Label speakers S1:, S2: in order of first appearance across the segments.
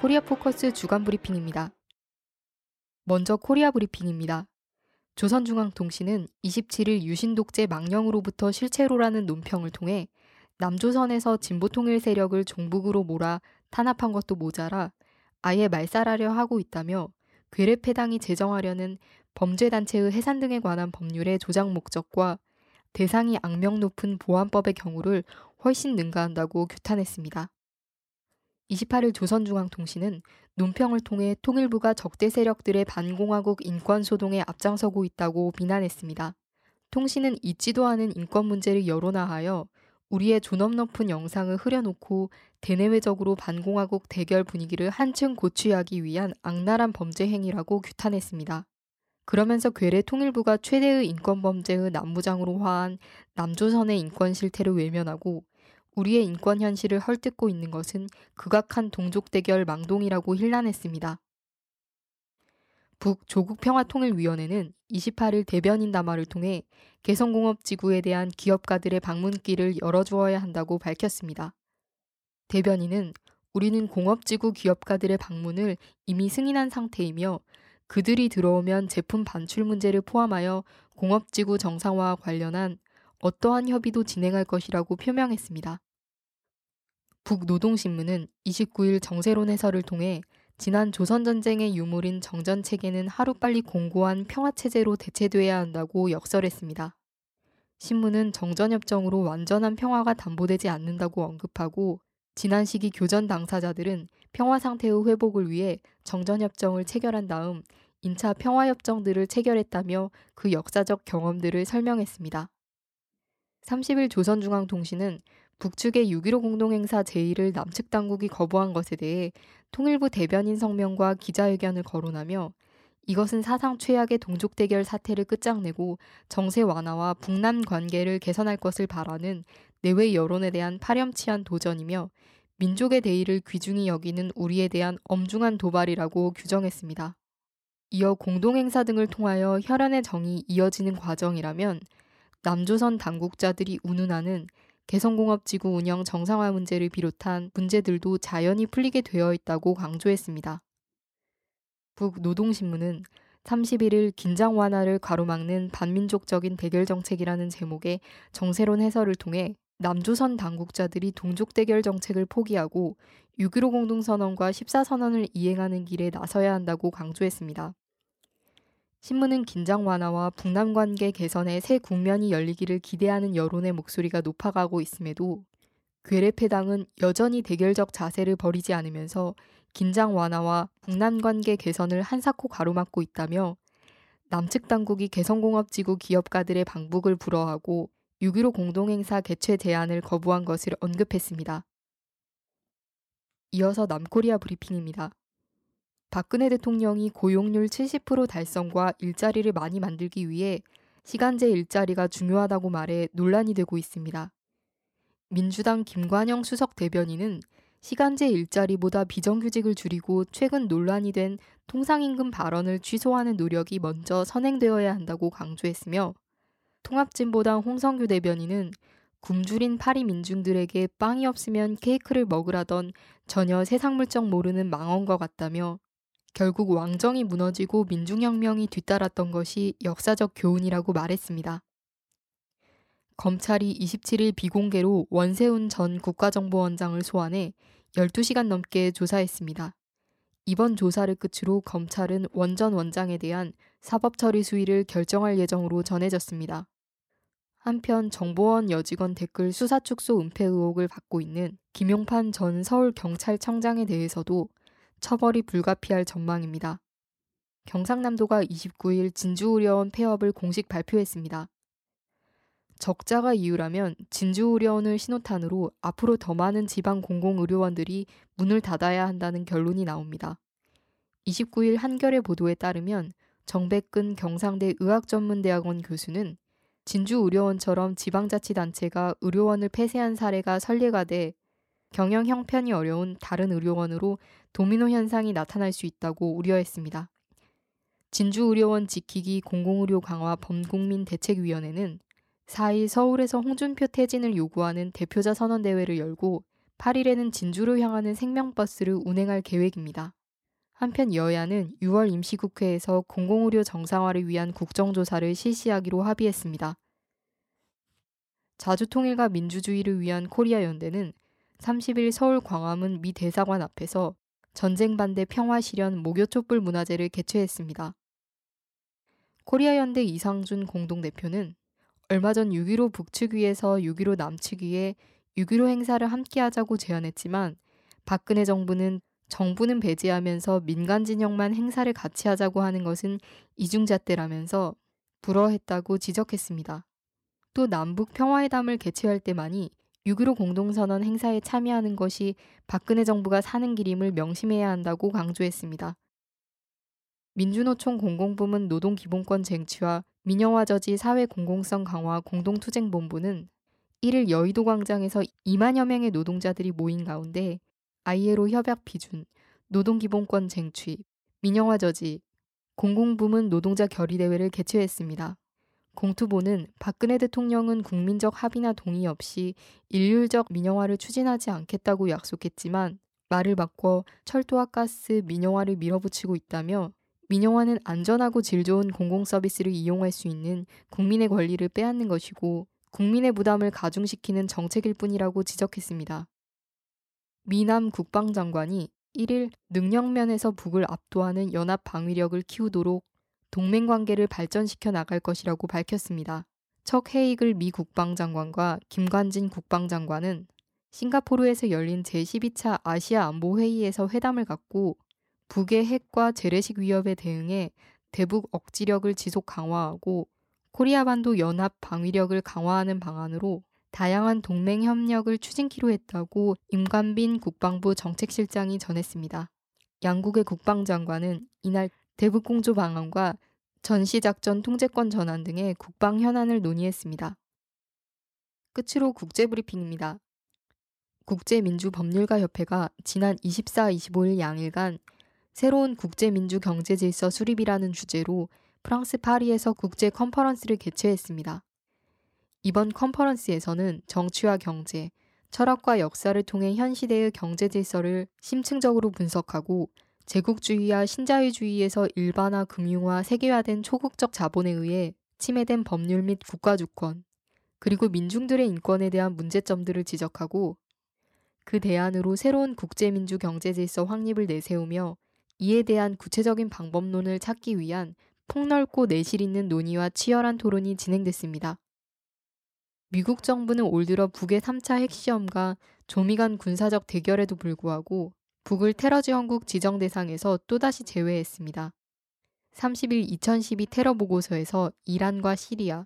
S1: 코리아 포커스 주간 브리핑입니다. 먼저 코리아 브리핑입니다. 조선중앙통신은 27일 유신 독재 망령으로부터 실체로라는 논평을 통해 남조선에서 진보통일 세력을 종북으로 몰아 탄압한 것도 모자라 아예 말살하려 하고 있다며 괴뢰패당이 제정하려는 범죄단체의 해산 등에 관한 법률의 조작 목적과 대상이 악명 높은 보안법의 경우를 훨씬 능가한다고 규탄했습니다. 28일 조선중앙통신은 논평을 통해 통일부가 적대 세력들의 반공화국 인권소동에 앞장서고 있다고 비난했습니다. 통신은 잊지도 않은 인권 문제를 여론화하여 우리의 존엄 높은 영상을 흐려놓고 대내외적으로 반공화국 대결 분위기를 한층 고취하기 위한 악랄한 범죄 행위라고 규탄했습니다. 그러면서 괴뢰 통일부가 최대의 인권 범죄의 남부장으로 화한 남조선의 인권 실태를 외면하고 우리의 인권 현실을 헐뜯고 있는 것은 극악한 동족 대결 망동이라고 힐난했습니다. 북 조국평화통일위원회는 28일 대변인 담화를 통해 개성공업 지구에 대한 기업가들의 방문길을 열어주어야 한다고 밝혔습니다. 대변인은 우리는 공업지구 기업가들의 방문을 이미 승인한 상태이며 그들이 들어오면 제품 반출 문제를 포함하여 공업지구 정상화와 관련한 어떠한 협의도 진행할 것이라고 표명했습니다. 북노동신문은 29일 정세론 해설을 통해 지난 조선전쟁의 유물인 정전체계는 하루빨리 공고한 평화체제로 대체돼야 한다고 역설했습니다. 신문은 정전협정으로 완전한 평화가 담보되지 않는다고 언급하고 지난 시기 교전 당사자들은 평화 상태의 회복을 위해 정전협정을 체결한 다음 인차 평화협정들을 체결했다며 그 역사적 경험들을 설명했습니다. 30일 조선중앙통신은 북측의 6.15 공동행사 제1을 남측 당국이 거부한 것에 대해 통일부 대변인 성명과 기자회견을 거론하며 이것은 사상 최악의 동족 대결 사태를 끝장내고 정세 완화와 북남 관계를 개선할 것을 바라는 내외 여론에 대한 파렴치한 도전이며 민족의 대의를 귀중히 여기는 우리에 대한 엄중한 도발이라고 규정했습니다. 이어 공동행사 등을 통하여 혈안의 정이 이어지는 과정이라면 남조선 당국자들이 운운하는 개성공업지구 운영 정상화 문제를 비롯한 문제들도 자연히 풀리게 되어 있다고 강조했습니다. 북노동신문은 31일 긴장 완화를 가로막는 반민족적인 대결 정책이라는 제목의 정세론 해설을 통해 남조선 당국자들이 동족 대결 정책을 포기하고 6.15 공동선언과 14선언을 이행하는 길에 나서야 한다고 강조했습니다. 신문은 긴장 완화와 북남 관계 개선의 새 국면이 열리기를 기대하는 여론의 목소리가 높아가고 있음에도 괴뢰패당은 여전히 대결적 자세를 버리지 않으면서 긴장 완화와 북남 관계 개선을 한사코 가로막고 있다며 남측 당국이 개성공업지구 기업가들의 방북을 불허하고 6.15 공동행사 개최 제안을 거부한 것을 언급했습니다. 이어서 남코리아 브리핑입니다. 박근혜 대통령이 고용률 70% 달성과 일자리를 많이 만들기 위해 시간제 일자리가 중요하다고 말해 논란이 되고 있습니다. 민주당 김관영 수석 대변인은 시간제 일자리보다 비정규직을 줄이고 최근 논란이 된 통상임금 발언을 취소하는 노력이 먼저 선행되어야 한다고 강조했으며 통합진보당 홍성규 대변인은 굶주린 파리 민중들에게 빵이 없으면 케이크를 먹으라던 전혀 세상 물정 모르는 망언과 같다며 결국 왕정이 무너지고 민중혁명이 뒤따랐던 것이 역사적 교훈이라고 말했습니다. 검찰이 27일 비공개로 원세훈 전 국가정보원장을 소환해 12시간 넘게 조사했습니다. 이번 조사를 끝으로 검찰은 원전 원장에 대한 사법처리 수위를 결정할 예정으로 전해졌습니다. 한편 정보원 여직원 댓글 수사 축소 은폐 의혹을 받고 있는 김용판 전 서울경찰청장에 대해서도 처벌이 불가피할 전망입니다. 경상남도가 29일 진주의료원 폐업을 공식 발표했습니다. 적자가 이유라면 진주의료원을 신호탄으로 앞으로 더 많은 지방 공공의료원들이 문을 닫아야 한다는 결론이 나옵니다. 29일 한겨레 보도에 따르면 정백근 경상대 의학전문대학원 교수는 진주의료원처럼 지방자치단체가 의료원을 폐쇄한 사례가 선례가 돼 경영 형편이 어려운 다른 의료원으로 도미노 현상이 나타날 수 있다고 우려했습니다. 진주의료원 지키기 공공의료 강화 범국민 대책위원회는 4일 서울에서 홍준표 퇴진을 요구하는 대표자 선언대회를 열고 8일에는 진주로 향하는 생명버스를 운행할 계획입니다. 한편 여야는 6월 임시국회에서 공공의료 정상화를 위한 국정조사를 실시하기로 합의했습니다. 자주통일과 민주주의를 위한 코리아 연대는 30일 서울 광화문 미 대사관 앞에서 전쟁 반대 평화 실현 목요 촛불 문화제를 개최했습니다. 코리아 연대 이상준 공동대표는 얼마 전 6.15 북측위에서 6.15 남측위에 6.15 행사를 함께 하자고 제안했지만 박근혜 정부는 정부는 배제하면서 민간 진영만 행사를 같이 하자고 하는 것은 이중잣대라면서 불허했다고 지적했습니다. 또 남북 평화회담을 개최할 때만이 6.15 공동선언 행사에 참여하는 것이 박근혜 정부가 사는 길임을 명심해야 한다고 강조했습니다. 민주노총 공공부문 노동기본권 쟁취와 민영화 저지 사회 공공성 강화 공동투쟁본부는 1일 여의도 광장에서 2만여 명의 노동자들이 모인 가운데 ILO 협약 비준, 노동기본권 쟁취, 민영화 저지, 공공부문 노동자 결의대회를 개최했습니다. 공투보는 박근혜 대통령은 국민적 합의나 동의 없이 일률적 민영화를 추진하지 않겠다고 약속했지만 말을 바꿔 철도와 가스 민영화를 밀어붙이고 있다며 민영화는 안전하고 질 좋은 공공서비스를 이용할 수 있는 국민의 권리를 빼앗는 것이고 국민의 부담을 가중시키는 정책일 뿐이라고 지적했습니다. 미남 국방장관이 1일 능력면에서 북을 압도하는 연합 방위력을 키우도록 동맹 관계를 발전시켜 나갈 것이라고 밝혔습니다. 척 헤이글 미 국방장관과 김관진 국방장관은 싱가포르에서 열린 제12차 아시아 안보 회의에서 회담을 갖고 북의 핵과 재래식 위협에 대응해 대북 억지력을 지속 강화하고 코리아 반도 연합 방위력을 강화하는 방안으로 다양한 동맹 협력을 추진키로 했다고 임관빈 국방부 정책실장이 전했습니다. 양국의 국방장관은 이날 대북 공조 방안과 전시작전 통제권 전환 등의 국방 현안을 논의했습니다. 끝으로 국제브리핑입니다. 국제민주법률가협회가 지난 24, 25일 양일간 새로운 국제민주경제질서 수립이라는 주제로 프랑스 파리에서 국제 컨퍼런스를 개최했습니다. 이번 컨퍼런스에서는 정치와 경제, 철학과 역사를 통해 현 시대의 경제 질서를 심층적으로 분석하고 제국주의와 신자유주의에서 일반화 금융화 세계화된 초국적 자본에 의해 침해된 법률 및 국가주권, 그리고 민중들의 인권에 대한 문제점들을 지적하고 그 대안으로 새로운 국제민주 경제 질서 확립을 내세우며 이에 대한 구체적인 방법론을 찾기 위한 폭넓고 내실 있는 논의와 치열한 토론이 진행됐습니다. 미국 정부는 올 들어 북의 3차 핵시험과 조미간 군사적 대결에도 불구하고 북을 테러 지원국 지정 대상에서 또다시 제외했습니다. 30일 2012 테러 보고서에서 이란과 시리아,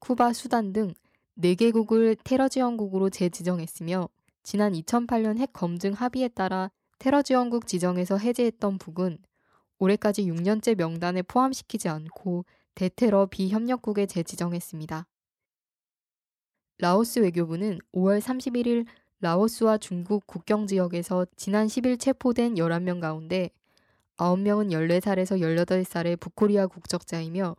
S1: 쿠바, 수단 등 4개국을 테러 지원국으로 재지정했으며 지난 2008년 핵 검증 합의에 따라 테러 지원국 지정에서 해제했던 북은 올해까지 6년째 명단에 포함시키지 않고 대테러 비협력국에 재지정했습니다. 라오스 외교부는 5월 31일 라오스와 중국 국경 지역에서 지난 10일 체포된 11명 가운데 9명은 14살에서 18살의 북코리아 국적자이며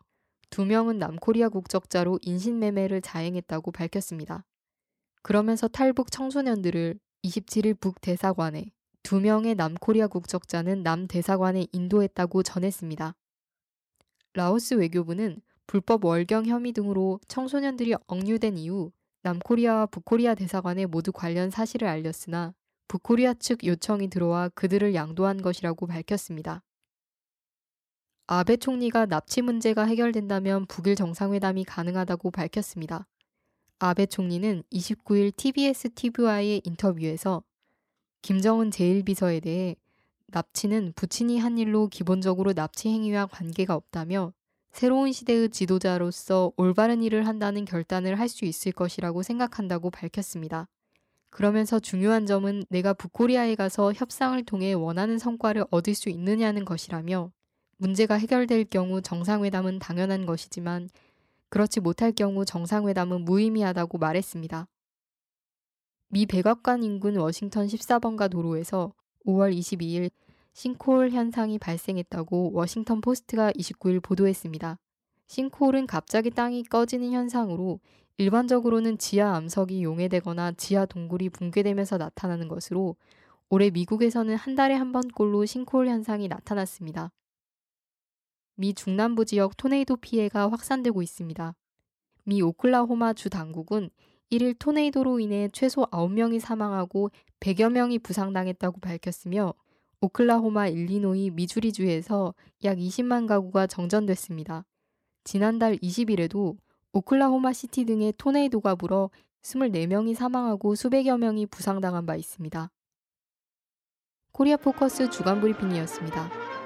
S1: 2명은 남코리아 국적자로 인신매매를 자행했다고 밝혔습니다. 그러면서 탈북 청소년들을 27일 북대사관에 2명의 남코리아 국적자는 남대사관에 인도했다고 전했습니다. 라오스 외교부는 불법 월경 혐의 등으로 청소년들이 억류된 이후 남코리아와 북코리아 대사관에 모두 관련 사실을 알렸으나 북코리아 측 요청이 들어와 그들을 양도한 것이라고 밝혔습니다. 아베 총리가 납치 문제가 해결된다면 북일 정상회담이 가능하다고 밝혔습니다. 아베 총리는 29일 TBS TV와의 인터뷰에서 김정은 제1비서에 대해 납치는 부친이 한 일로 기본적으로 납치 행위와 관계가 없다며 새로운 시대의 지도자로서 올바른 일을 한다는 결단을 할 수 있을 것이라고 생각한다고 밝혔습니다. 그러면서 중요한 점은 내가 북코리아에 가서 협상을 통해 원하는 성과를 얻을 수 있느냐는 것이라며 문제가 해결될 경우 정상회담은 당연한 것이지만 그렇지 못할 경우 정상회담은 무의미하다고 말했습니다. 미 백악관 인근 워싱턴 14번가 도로에서 5월 22일 싱크홀 현상이 발생했다고 워싱턴 포스트가 29일 보도했습니다. 싱크홀은 갑자기 땅이 꺼지는 현상으로 일반적으로는 지하 암석이 용해되거나 지하 동굴이 붕괴되면서 나타나는 것으로 올해 미국에서는 한 달에 한 번꼴로 싱크홀 현상이 나타났습니다. 미 중남부 지역 토네이도 피해가 확산되고 있습니다. 미 오클라호마 주 당국은 1일 토네이도로 인해 최소 9명이 사망하고 100여 명이 부상당했다고 밝혔으며 오클라호마 일리노이 미주리주에서 약 20만 가구가 정전됐습니다. 지난달 20일에도 오클라호마 시티 등의 토네이도가 불어 24명이 사망하고 수백여 명이 부상당한 바 있습니다. 코리아 포커스 주간 브리핑이었습니다.